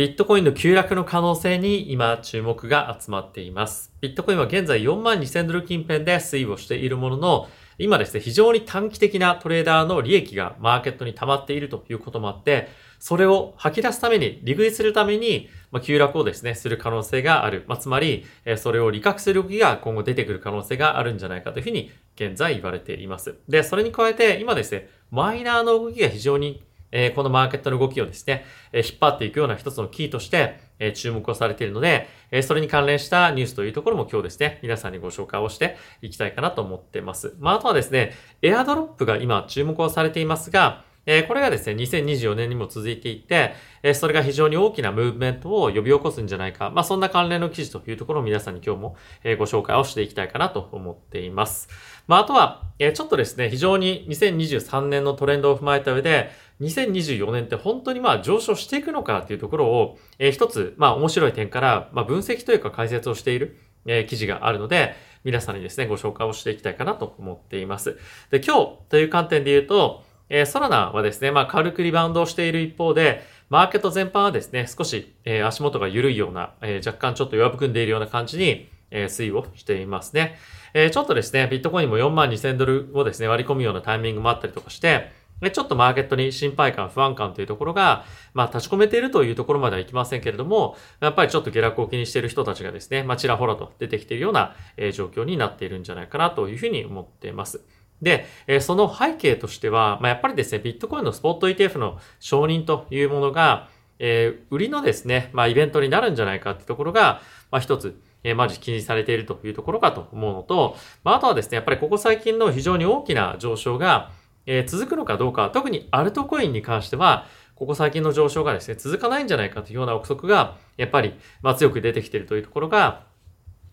ビットコインの急落の可能性に今注目が集まっています。ビットコインは現在4万2000ドル近辺で推移をしているものの、今ですね、非常に短期的なトレーダーの利益がマーケットに溜まっているということもあって、それを吐き出すために、利食いするために、ま、急落をですね、する可能性がある。まあ、つまり、えそれを利確する動きが今後出てくる可能性があるんじゃないかというふうに現在言われています。で、それに加えて、今ですね、マイナーの動きが非常にえ、このマーケットの動きをですね、え、引っ張っていくような一つのキーとして、え、注目をされているので、えそれに関連したニュースというところも今日ですね、皆さんにご紹介をしていきたいかなと思ってます。まあ、あとはですね、エアドロップが今注目をされていますが、えこれがですね、2024年にも続いていて、えそれが非常に大きなムーブメントを呼び起こすんじゃないか。まあ、そんな関連の記事というところを皆さんに今日も、えご紹介をしていきたいかなと思っています。まあ、あとは、えちょっとですね、非常に2023年のトレンドを踏まえた上で、2024年って本当にまあ上昇していくのかっていうところを、えー、一つ、まあ面白い点から、まあ分析というか解説をしている、えー、記事があるので、皆さんにですね、ご紹介をしていきたいかなと思っています。で、今日という観点で言うと、えー、ソラナはですね、まあ軽くリバウンドをしている一方で、マーケット全般はですね、少し、えー、足元が緩いような、えー、若干ちょっと弱含んでいるような感じに、えー、推移をしていますね。えー、ちょっとですね、ビットコインも4万2000ドルをですね、割り込むようなタイミングもあったりとかして、で、ちょっとマーケットに心配感、不安感というところが、まあ、立ち込めているというところまではいきませんけれども、やっぱりちょっと下落を気にしている人たちがですね、まあ、ちらほらと出てきているような、え、状況になっているんじゃないかなというふうに思っています。で、え、その背景としては、まあ、やっぱりですね、ビットコインのスポット ETF の承認というものが、え、売りのですね、まあ、イベントになるんじゃないかっていうところが、まあ、一つ、えー、まず気にされているというところかと思うのと、まあ、あとはですね、やっぱりここ最近の非常に大きな上昇が、えー、続くのかどうか、特にアルトコインに関しては、ここ最近の上昇がですね、続かないんじゃないかというような憶測が、やっぱり、まあ、強く出てきているというところが、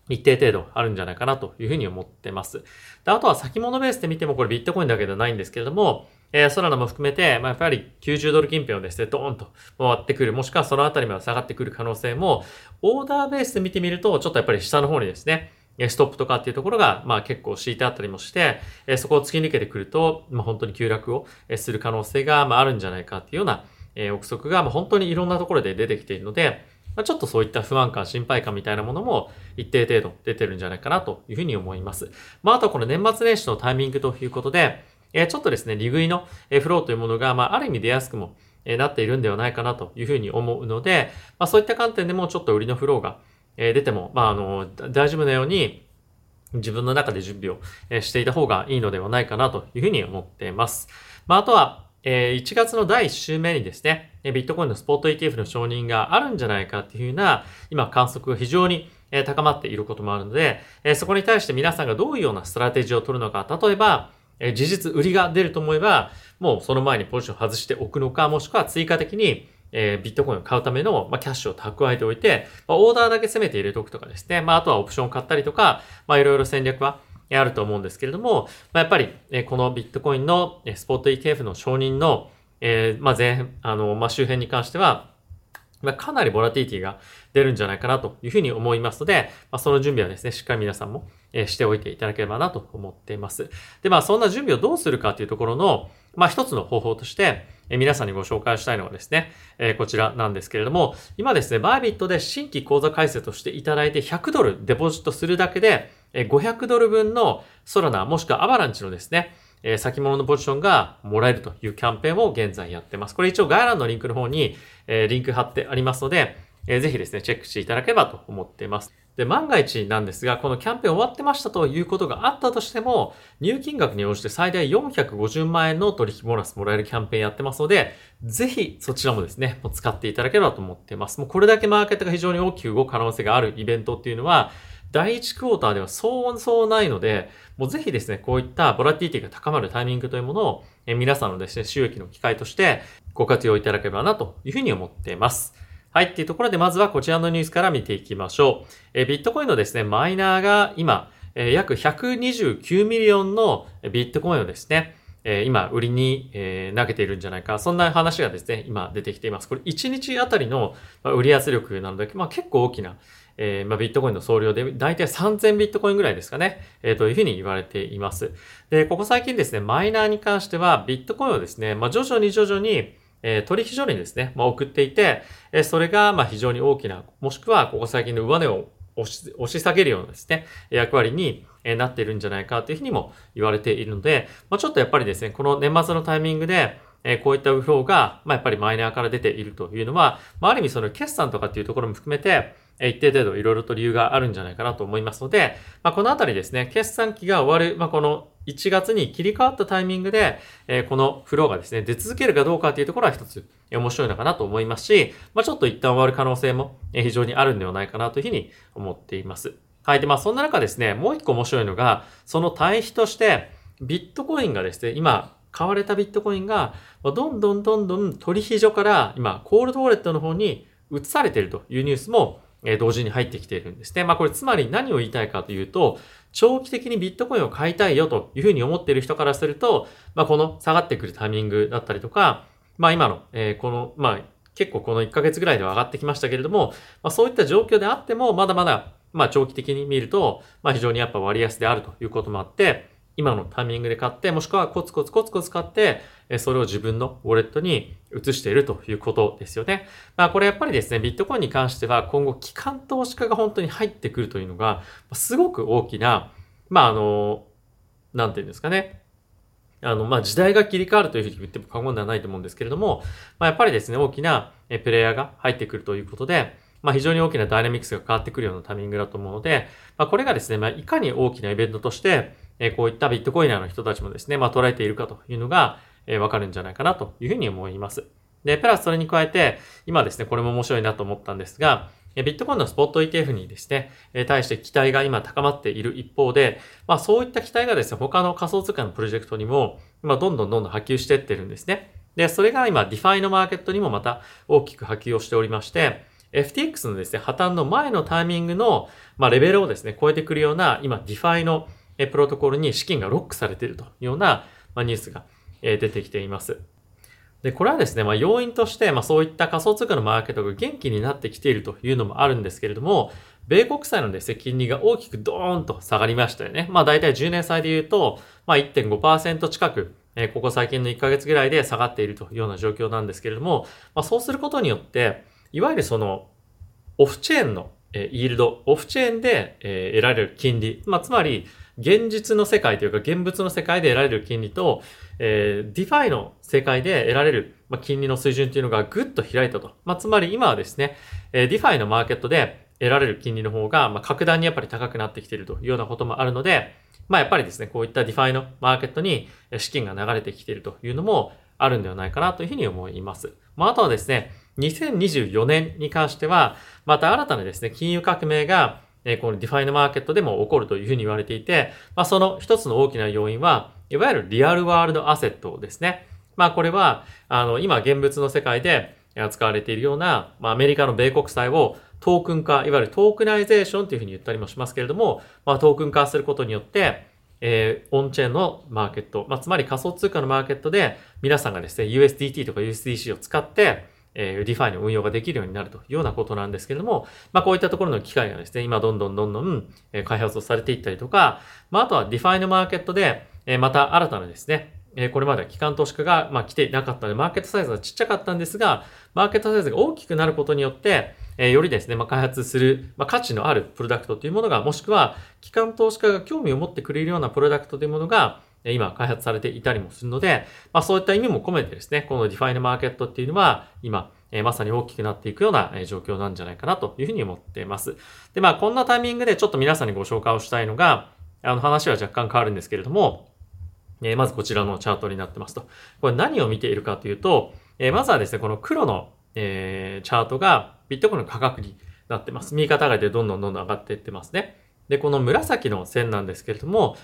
一定程度あるんじゃないかなというふうに思ってます。であとは先物ベースで見てもこれビットコインだけではないんですけれども、えー、ソラナも含めて、まあ、やっぱり90ドル近辺をですね、ドーンと回ってくる、もしくはそのあたりまで下がってくる可能性も、オーダーベースで見てみると、ちょっとやっぱり下の方にですね、ストップとかっていうところが、まあ結構敷いてあったりもして、そこを突き抜けてくると、まあ本当に急落をする可能性が、まああるんじゃないかっていうような、え憶測が、まあ本当にいろんなところで出てきているので、まあ、ちょっとそういった不安感、心配感みたいなものも一定程度出てるんじゃないかなというふうに思います。まああとこの年末年始のタイミングということで、えちょっとですね、利食いのフローというものが、まあある意味出やすくもえなっているんではないかなというふうに思うので、まあそういった観点でもちょっと売りのフローがえ出ても、まああの、大丈夫なように、自分の中で準備をしていた方がいいのではないかなというふうに思っています。まあ、あとは、え1月の第1週目にですね、ビットコインのスポット ETF の承認があるんじゃないかっていうふうな、今観測が非常に高まっていることもあるので、そこに対して皆さんがどういうようなストラテジーを取るのか、例えば、事実売りが出ると思えば、もうその前にポジションを外しておくのか、もしくは追加的にえー、ビットコインを買うための、まあ、キャッシュを蓄えておいて、まあ、オーダーだけせめて入れておくとかですね。まあ、あとはオプションを買ったりとか、まあ、いろいろ戦略はあると思うんですけれども、まあ、やっぱり、えー、このビットコインのえスポット ETF の承認の、えー、まあ、前、あの、まあ、周辺に関しては、まあ、かなりボラティティが出るんじゃないかなというふうに思いますので、まあ、その準備はですね、しっかり皆さんも、え、しておいていただければなと思っています。で、まあ、そんな準備をどうするかというところの、まあ、一つの方法として、え皆さんにご紹介したいのはですね、えこちらなんですけれども、今ですね、バービットで新規口座開設をしていただいて100ドルデポジットするだけで、え500ドル分のソラナもしくはアバランチのですね、え先物のポジションがもらえるというキャンペーンを現在やってます。これ一応概要欄のリンクの方に、えリンク貼ってありますので、えぜひですね、チェックしていただければと思っています。で、万が一なんですが、このキャンペーン終わってましたということがあったとしても、入金額に応じて最大450万円の取引ボーナスもらえるキャンペーンやってますので、ぜひそちらもですね、もう使っていただければと思っています。もうこれだけマーケットが非常に大きく動く可能性があるイベントっていうのは、第1クォーターではそうそうないので、もうぜひですね、こういったボラティティが高まるタイミングというものを、え皆さんのですね、収益の機会としてご活用いただければなというふうに思っています。はい。っていうところで、まずはこちらのニュースから見ていきましょう。えビットコインのですね、マイナーが今、え約129 million のビットコインをですね、え今、売りに、え投げているんじゃないか。そんな話がですね、今出てきています。これ、1日あたりの売り圧力なので、まあ、結構大きな、え、まあ、ビットコインの総量で、だいたい3000ビットコインぐらいですかね、え、というふうに言われています。で、ここ最近ですね、マイナーに関しては、ビットコインをですね、まあ、徐々に徐々に、え、取引所にですね、まあ、送っていて、え、それがま非常に大きな、もしくはここ最近の上値を押し押し下げるようなですね、役割になっているんじゃないかというふうにも言われているので、まあ、ちょっとやっぱりですね、この年末のタイミングで、えこういった右表が、ま、やっぱりマイナーから出ているというのは、まあ、る意味その決算とかっていうところも含めて、え一定程度いろいろと理由があるんじゃないかなと思いますので、まあ、このあたりですね、決算期が終わる、まあ、この1月に切り替わったタイミングで、え、このフローがですね、出続けるかどうかというところは一つ面白いのかなと思いますし、まあ、ちょっと一旦終わる可能性も非常にあるんではないかなというふうに思っています。はい。で、まあそんな中ですね、もう一個面白いのが、その対比として、ビットコインがですね、今、買われたビットコインが、どんどんどんどん取引所から今、コールドウォレットの方に移されているというニュースもえ同時に入ってきているんですね。まあこれつまり何を言いたいかというと、長期的にビットコインを買いたいよというふうに思っている人からすると、まあこの下がってくるタイミングだったりとか、まあ今の、えー、この、まあ結構この1ヶ月ぐらいでは上がってきましたけれども、まあそういった状況であっても、まだまだ、まあ長期的に見ると、まあ非常にやっぱ割安であるということもあって、今のタイミングで買って、もしくはコツコツコツコツ買って、それを自分のウォレットに移しているということですよね。まあこれやっぱりですね、ビットコインに関しては今後機関投資家が本当に入ってくるというのが、すごく大きな、まああの、なんていうんですかね。あの、まあ、時代が切り替わるというふうに言っても過言ではないと思うんですけれども、まあ、やっぱりですね、大きなプレイヤーが入ってくるということで、まあ、非常に大きなダイナミクスが変わってくるようなタイミングだと思うので、まあ、これがですね、まあ、いかに大きなイベントとして、えこういったビットコイナーの人たちもですね、まあ、捉えているかというのが、えわかるんじゃないかなというふうに思います。で、プラスそれに加えて、今ですね、これも面白いなと思ったんですが、ビットコインのスポット ETF にですね、対して期待が今高まっている一方で、まあそういった期待がですね、他の仮想通貨のプロジェクトにも、今どんどんどんどん波及していってるんですね。で、それが今 DeFi のマーケットにもまた大きく波及をしておりまして、FTX のですね、破綻の前のタイミングの、まあ、レベルをですね、超えてくるような、今 DeFi のプロトコルに資金がロックされているというような、ニュースが出てきています。で、これはですね、まあ、要因として、まあ、そういった仮想通貨のマーケットが元気になってきているというのもあるんですけれども、米国債のですね、金利が大きくドーンと下がりましたよね。まあ、大体10年債で言うと、まあ、1.5%近く、えー、ここ最近の1ヶ月ぐらいで下がっているというような状況なんですけれども、まあ、そうすることによって、いわゆるその、オフチェーンの、えー、イールド、オフチェーンで、えー、得られる金利、まあ、つまり、現実の世界というか現物の世界で得られる金利と、えー、 DeFi の世界で得られる、まあ、金利の水準というのがぐっと開いたと。まあ、つまり今はですね、えー、 DeFi のマーケットで得られる金利の方が、まあ、格段にやっぱり高くなってきているというようなこともあるので、まあ、やっぱりですね、こういった DeFi のマーケットに資金が流れてきているというのもあるんではないかなというふうに思います。まあ、あとはですね、2024年に関しては、また新たなですね、金融革命がえこの DeFi のマーケットでも起こるというふうに言われていて、まあ、その一つの大きな要因は、いわゆる Real World Asset ですね。まあこれは、あの、今現物の世界で扱われているような、まあアメリカの米国債をトークン化、いわゆる tokenization というふうに言ったりもしますけれども、まあトークン化することによって、えー、 on-chain のマーケット、まあつまり仮想通貨のマーケットで皆さんがですね、USDT とか USDC を使って、えー、 DeFi の運用ができるようになるというようなことなんですけれども、まあこういったところの機会がですね、今どんどんどんどん開発をされていったりとか、まああとは DeFi のマーケットで、え、また新たなですね、えこれまでは機関投資家が、ま、来ていなかったので、マーケットサイズがちっちゃかったんですが、マーケットサイズが大きくなることによって、えよりですね、ま、開発する、ま、価値のあるプロダクトというものが、もしくは、機関投資家が興味を持ってくれるようなプロダクトというものが、今開発されていたりもするので、まあ、そういった意味も込めてですね、この DeFi のマーケットっていうのは、今、えまさに大きくなっていくような、状況なんじゃないかなというふうに思っています。で、まあ、こんなタイミングでちょっと皆さんにご紹介をしたいのが、あの話は若干変わるんですけれども、えまずこちらのチャートになってますと。これ何を見ているかというと、えまずはですね、この黒の、えチャートがビットコインの価格になってます。右肩上がりでどんどんどんどん上がっていってますね。で、この紫の線なんですけれども、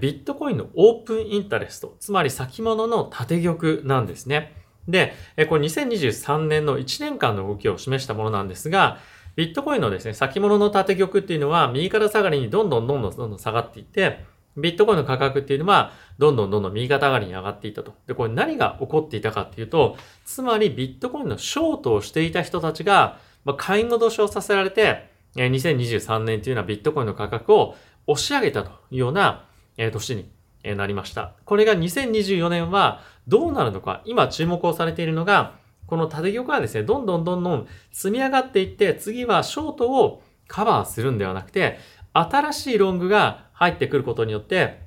ビットコインのオープンインタレスト、つまり先物の縦玉なんですね。で、これ2023年の1年間の動きを示したものなんですが、ビットコインのですね、先物の縦玉っていうのは右肩下がりにどんどんどんどんどんどん下がっていって、ビットコインの価格っていうのは、どんどんどんどん右肩上がりに上がっていったと。で、これ何が起こっていたかっていうと、つまりビットコインのショートをしていた人たちが、まあ、買い戻しをさせられて、2023年というのはビットコインの価格を押し上げたというような年になりました。これが2024年はどうなるのか、今注目をされているのが、この縦玉がですね、どんどんどんどん積み上がっていって、次はショートをカバーするんではなくて、新しいロングが入ってくることによって、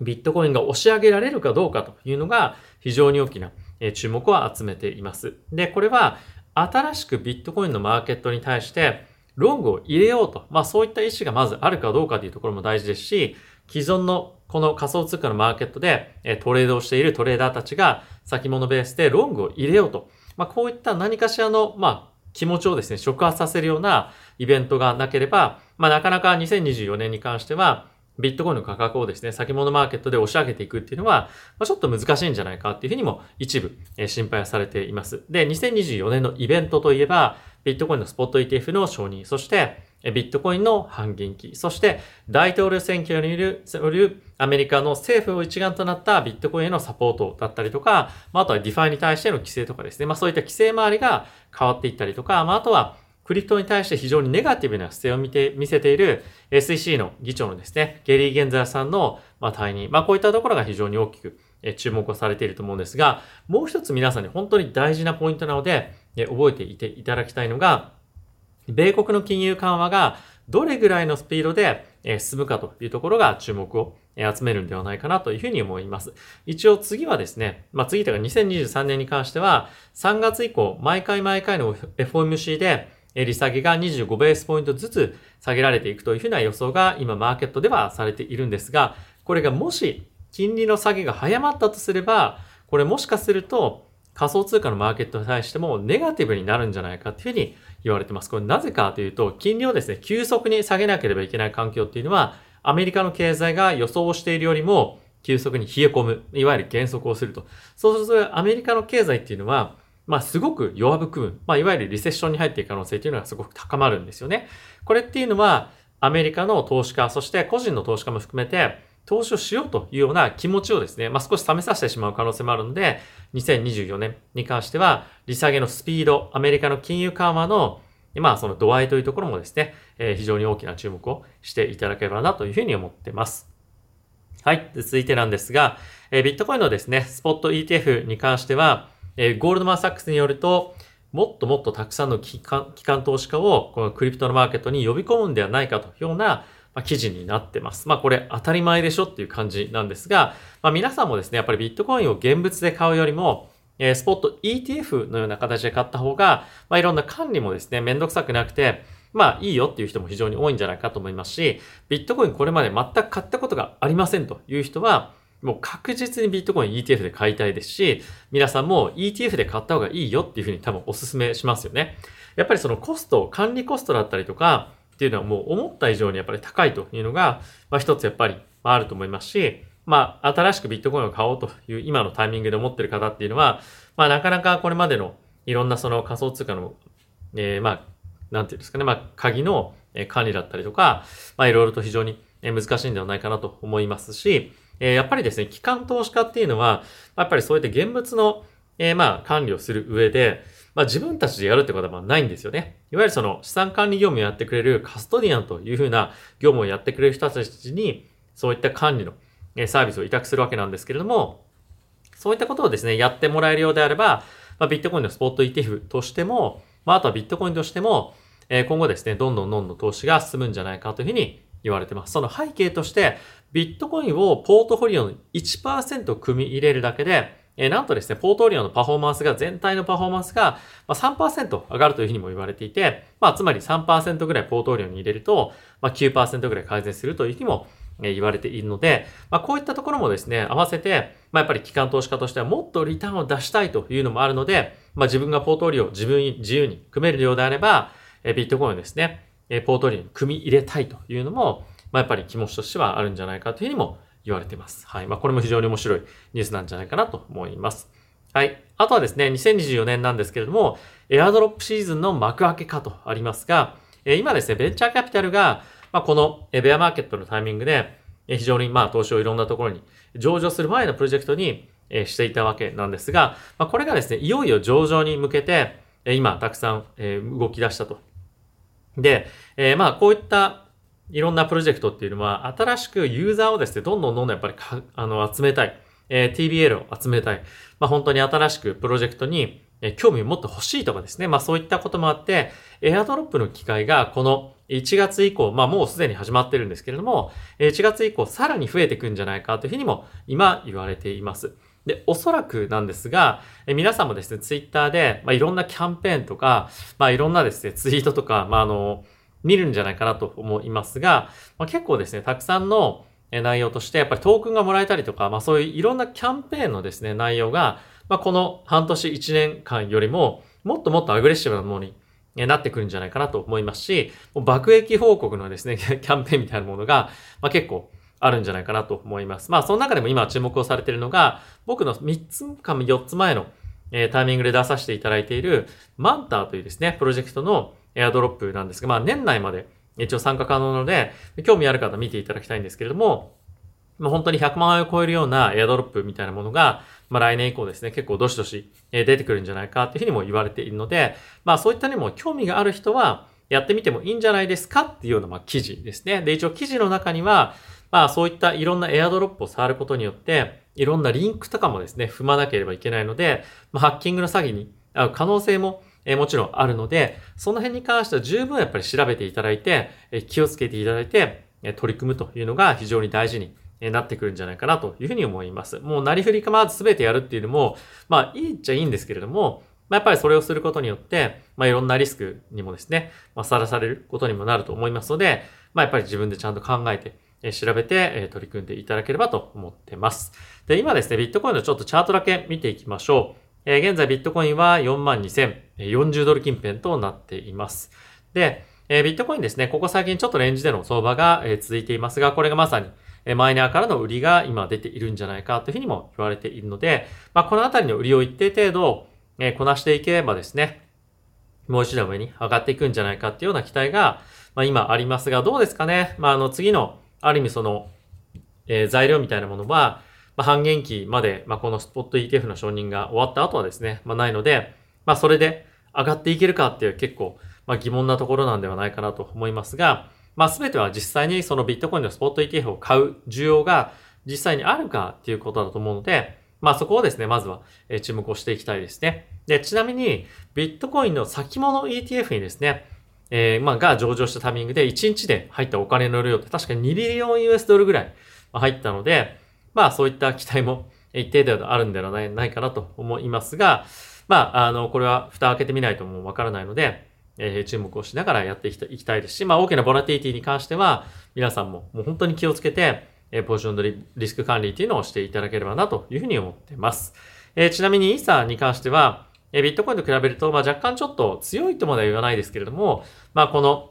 ビットコインが押し上げられるかどうかというのが非常に大きな注目を集めています。で、これは新しくビットコインのマーケットに対してロングを入れようと、まあそういった意思がまずあるかどうかというところも大事ですし、既存のこの仮想通貨のマーケットでトレードをしているトレーダーたちが先物ベースでロングを入れようと、まあこういった何かしらの、まあ気持ちをですね、触発させるようなイベントがなければ、まあなかなか2024年に関しては、ビットコインの価格をですね、先物マーケットで押し上げていくっていうのは、まあ、ちょっと難しいんじゃないかっていうふうにも一部、え、心配されています。で、2024年のイベントといえば、ビットコインのスポット ETF の承認、そして、ビットコインの半減期、そして大統領選挙によるアメリカの政府を一丸となったビットコインへのサポートだったりとか、まあ、あとは DeFi に対しての規制とかですね、まあそういった規制周りが変わっていったりとか、まああとは crypto に対して非常にネガティブな姿勢を見て、見せている SEC の議長のですね、ゲリー・ゲンザーさんの、退任。まあ、こういったところが非常に大きく、注目をされていると思うんですが、もう一つ皆さんに本当に大事なポイントなので、で覚えていていただきたいのが、米国の金融緩和がどれぐらいのスピードで進むかというところが注目を集めるんではないかなというふうに思います。一応次はですね、まあ次というか2023年に関しては3月以降毎回毎回の FOMC で利下げが25ベースポイントずつ下げられていくというふうな予想が今マーケットではされているんですが、これがもし金利の下げが早まったとすれば、これもしかすると仮想通貨のマーケットに対してもネガティブになるんじゃないかというふうに言われてます。これなぜかというと、金利をですね、急速に下げなければいけない環境っていうのは、アメリカの経済が予想しているよりも急速に冷え込む、いわゆる減速をすると。そうするとアメリカの経済っていうのは、まあすごく弱含む。まあいわゆるリセッションに入っていく可能性というのがすごく高まるんですよね。これっていうのはアメリカの投資家、そして個人の投資家も含めて投資をしようというような気持ちをですね、まあ少し試させてしまう可能性もあるので、2024年に関しては利下げのスピード、アメリカの金融緩和のまあその度合いというところもですね、えー、非常に大きな注目をしていただければなというふうに思っています。はい。続いてなんですが、えー、ビットコインのですね、スポット ETF に関しては、えー、ゴールドマンサックスによると、もっともっとたくさんの機関機関投資家をこのクリプトのマーケットに呼び込むんではないかというような、まあ、記事になってます。まあこれ当たり前でしょっていう感じなんですが、まあ皆さんもですね、やっぱりビットコインを現物で買うよりも、え、スポット ETF のような形で買った方が、まあいろんな管理もですね、めんどくさくなくて、まあいいよっていう人も非常に多いんじゃないかと思いますし、ビットコインこれまで全く買ったことがありませんという人は、もう確実にビットコイン ETF で買いたいですし、皆さんも ETF で買った方がいいよっていうふうに多分お勧めしますよね。やっぱりそのコスト、管理コストだったりとかっていうのはもう思った以上にやっぱり高いというのが、まあ一つやっぱりあると思いますし、まあ新しくビットコインを買おうという今のタイミングで思ってる方っていうのは、まあなかなかこれまでのいろんなその仮想通貨の、えー、まあ、なんていうんですかね、まあ鍵の管理だったりとか、まあいろいろと非常に難しいんではないかなと思いますし、え、やっぱりですね、機関投資家っていうのは、やっぱりそうやって現物の、えー、まあ、管理をする上で、まあ、自分たちでやるってことはないんですよね。いわゆるその資産管理業務をやってくれるカストディアンというふうな業務をやってくれる人たちに、そういった管理のサービスを委託するわけなんですけれども、そういったことをですね、やってもらえるようであれば、まあ、ビットコインのスポット ETF としても、まあ、あとはビットコインとしても、え、今後ですね、どんどんどんどん投資が進むんじゃないかというふうに言われてます。その背景として、ビットコインをポートフォリオの1%組み入れるだけで、えー、なんとですね、ポートリオのパフォーマンスが、全体のパフォーマンスがま3%上がるというふうにも言われていて、まあ、つまり3%ぐらいポートリオに入れると、まあ9%ぐらい改善するというふうにも言われているので、まあ、こういったところもですね、合わせて、まあ、やっぱり機関投資家としてはもっとリターンを出したいというのもあるので、まあ、自分がポートリオを自分に自由に組めるようであれば、えビットコインをですね、えポートリオに組み入れたいというのも、まあ、やっぱり気持ちとしてはあるんじゃないかというふうにも言われています。はい。まあ、これも非常に面白いニュースなんじゃないかなと思います。はい。あとはですね、2024年なんですけれども、エアドロップシーズンの幕開けかとありますが、え今ですね、ベンチャーキャピタルが、まあ、このベアマーケットのタイミングで、非常にまあ投資をいろんなところに上場する前のプロジェクトにしていたわけなんですが、まあ、これがですね、いよいよ上場に向けて、今たくさん動き出したと。で、えまあこういったいろんなプロジェクトっていうのは、新しくユーザーをですね、どんどんどんどんやっぱりあの集めたい。えー、TBL を集めたい。まあ、本当に新しくプロジェクトにえ興味を持ってほしいとかですね。まあそういったこともあって、エアドロップの機会がこの1月以降、まあもうすでに始まってるんですけれども、1月以降さらに増えていくんじゃないかというふうにも今言われています。で、おそらくなんですが、え皆さんもですね、ツイッターで、まあ、いろんなキャンペーンとか、まあ、いろんなですね、ツイートとか、まあ、あの、見るんじゃないかなと思いますが、まあ、結構ですね、たくさんの内容として、やっぱりトークンがもらえたりとか、まあそういういろんなキャンペーンのですね、内容が、まあこの半年1年間よりも、もっともっとアグレッシブなものになってくるんじゃないかなと思いますし、もう爆撃報告のですね、キャンペーンみたいなものが、まあ結構あるんじゃないかなと思います。まあその中でも今注目をされているのが、僕の3つか4つ前のタイミングで出させていただいているマンターというですね、プロジェクトのエアドロップなんですが、まあ年内まで一応参加可能なので、興味ある方見ていただきたいんですけれども、まあ、本当に100万円を超えるようなエアドロップみたいなものが、まあ、来年以降ですね、結構どしどし出てくるんじゃないかっていうふうにも言われているので、まあそういったにも興味がある人は、やってみてもいいんじゃないですかっていうような、まあ、記事ですね。で、一応記事の中には、まあそういったいろんなエアドロップを触ることによって、いろんなリンクとかもですね、踏まなければいけないので、まあ、ハッキングの詐欺に遭う可能性もえもちろんあるので、その辺に関しては十分やっぱり調べていただいて、え気をつけていただいて、え取り組むというのが非常に大事になってくるんじゃないかなというふうに思います。もうなりふり構わず全てやるっていうのも、まあいいっちゃいいんですけれども、まあ、やっぱりそれをすることによって、まあいろんなリスクにもですね、まあさらされることにもなると思いますので、まあやっぱり自分でちゃんと考えて、え調べて、え取り組んでいただければと思ってます。で、今ですね、ビットコインのちょっとチャートだけ見ていきましょう。え現在ビットコインは42,000 40ドル近辺となっています。で、えビットコインですね、ここ最近ちょっとレンジでの相場が、え続いていますが、これがまさに、えマイナーからの売りが今出ているんじゃないかというふうにも言われているので、まあ、このあたりの売りを一定程度、えこなしていければですね、もう一段上に上がっていくんじゃないかっていうような期待が、まあ、今ありますが、どうですかね。まあ、あの次の、ある意味その、えー、材料みたいなものは、まあ、半減期まで、まあ、このスポット ETF の承認が終わった後はですね、まあ、ないので、まあ、それで上がっていけるかっていう結構、まあ、疑問なところなんではないかなと思いますが、まあ、すべては実際にそのビットコインのスポット ETF を買う需要が実際にあるかっていうことだと思うので、まあ、そこをですね、まずは注目をしていきたいですね。で、ちなみに、ビットコインの先物 ETF にですね、えー、まあ、が上場したタイミングで1日で入ったお金の量って確か2ビリオン US ドルぐらい入ったので、まあそういった期待も一定程度あるんではないかなと思いますが、まあ、あの、これは蓋開けてみないともうわからないので、えー、注目をしながらやっていきたいですし、まあ大きなボラティティに関しては、皆さんももう本当に気をつけて、えー、ポジション取りリスク管理っていうのをしていただければなというふうに思っています。えー、ちなみにイーサーに関しては、えー、ビットコインと比べると、まあ若干ちょっと強いとまでは言わないですけれども、まあこの、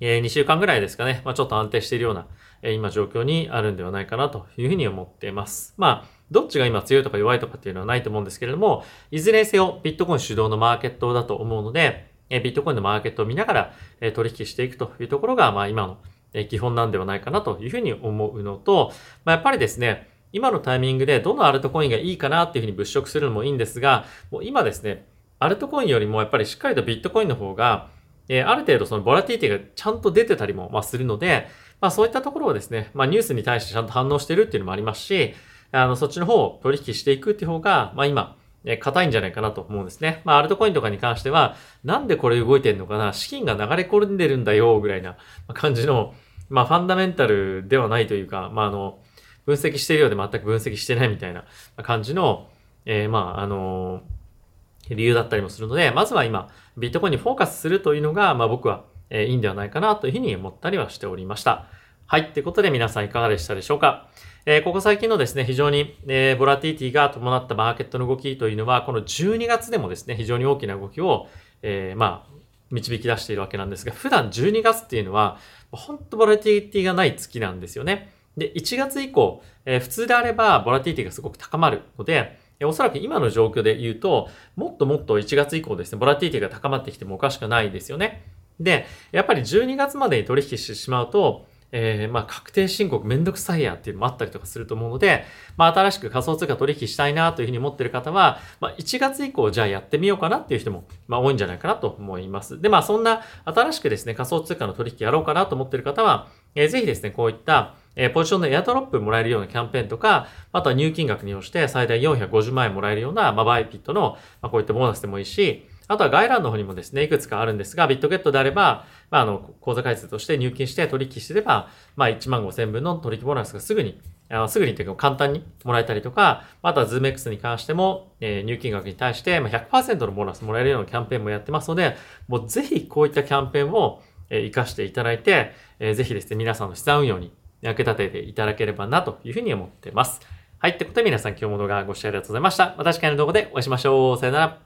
えー、2週間ぐらいですかね、まあちょっと安定しているような、え今状況にあるんではないかなというふうに思っています。まあ、どっちが今強いとか弱いとかっていうのはないと思うんですけれども、いずれにせよビットコイン主導のマーケットだと思うので、ビットコインのマーケットを見ながら取引していくというところが、まあ今の基本なんではないかなというふうに思うのと、まあ、やっぱりですね、今のタイミングでどのアルトコインがいいかなっていうふうに物色するのもいいんですが、もう今ですね、アルトコインよりもやっぱりしっかりとビットコインの方が、えある程度そのボラティティがちゃんと出てたりも、ま、するので、まあそういったところをですね、まあニュースに対してちゃんと反応してるっていうのもありますし、あの、そっちの方を取引していくっていう方が、まあ今、え、硬いんじゃないかなと思うんですね。まあ、アルトコインとかに関しては、なんでこれ動いてんのかな資金が流れ込んでるんだよ、ぐらいな感じの、まあ、ファンダメンタルではないというか、まあ、あの、分析しているようで全く分析してないみたいな感じの、えー、まあ、あの理由だったりもするので、まずは今、ビットコインにフォーカスするというのが、まあ僕は、えいいんではないかなというふうに思ったりはしておりました。はい。ということで皆さんいかがでしたでしょうか？えー、ここ最近のですね、非常に、えー、ボラティティが伴ったマーケットの動きというのは、この12月でもですね、非常に大きな動きを、えー、まあ、導き出しているわけなんですが、普段12月っていうのは、本当ボラティティがない月なんですよね。で、1月以降、えー、普通であればボラティティがすごく高まるので、えおそらく今の状況で言うと、もっともっと1月以降ですね、ボラティティが高まってきてもおかしくないですよね。で、やっぱり12月までに取引してしまうと、えー、まあ、確定申告めんどくさいやっていうのもあったりとかすると思うので、まあ、新しく仮想通貨取引したいなというふうに思ってる方は、まあ、1月以降じゃあやってみようかなっていう人も、まあ、多いんじゃないかなと思います。で、まあ、そんな新しくですね、仮想通貨の取引やろうかなと思ってる方は、えー、ぜひですね、こういった、え、ポジションのエアドロップもらえるようなキャンペーンとか、あとは入金額に応じて最大450万円もらえるような、まあ、バイピットの、まあ、こういったボーナスでもいいし、あとは概要欄の方にもですね、いくつかあるんですが、ビットゲットであれば、まあ、あの、口座開設として入金して取引してれば、まあ、1万5千分の取引ボーナスがすぐに、あのすぐにというか簡単にもらえたりとか、あとは ZoomX に関しても、えー、入金額に対して100%のボーナスもらえるようなキャンペーンもやってますので、もうぜひこういったキャンペーンを、え、活かしていただいて、えー、ぜひですね、皆さんの資産運用に役立てていただければなというふうに思ってます。はい。ってことで皆さん今日も動画ご視聴ありがとうございました。また次回の動画でお会いしましょう。さよなら。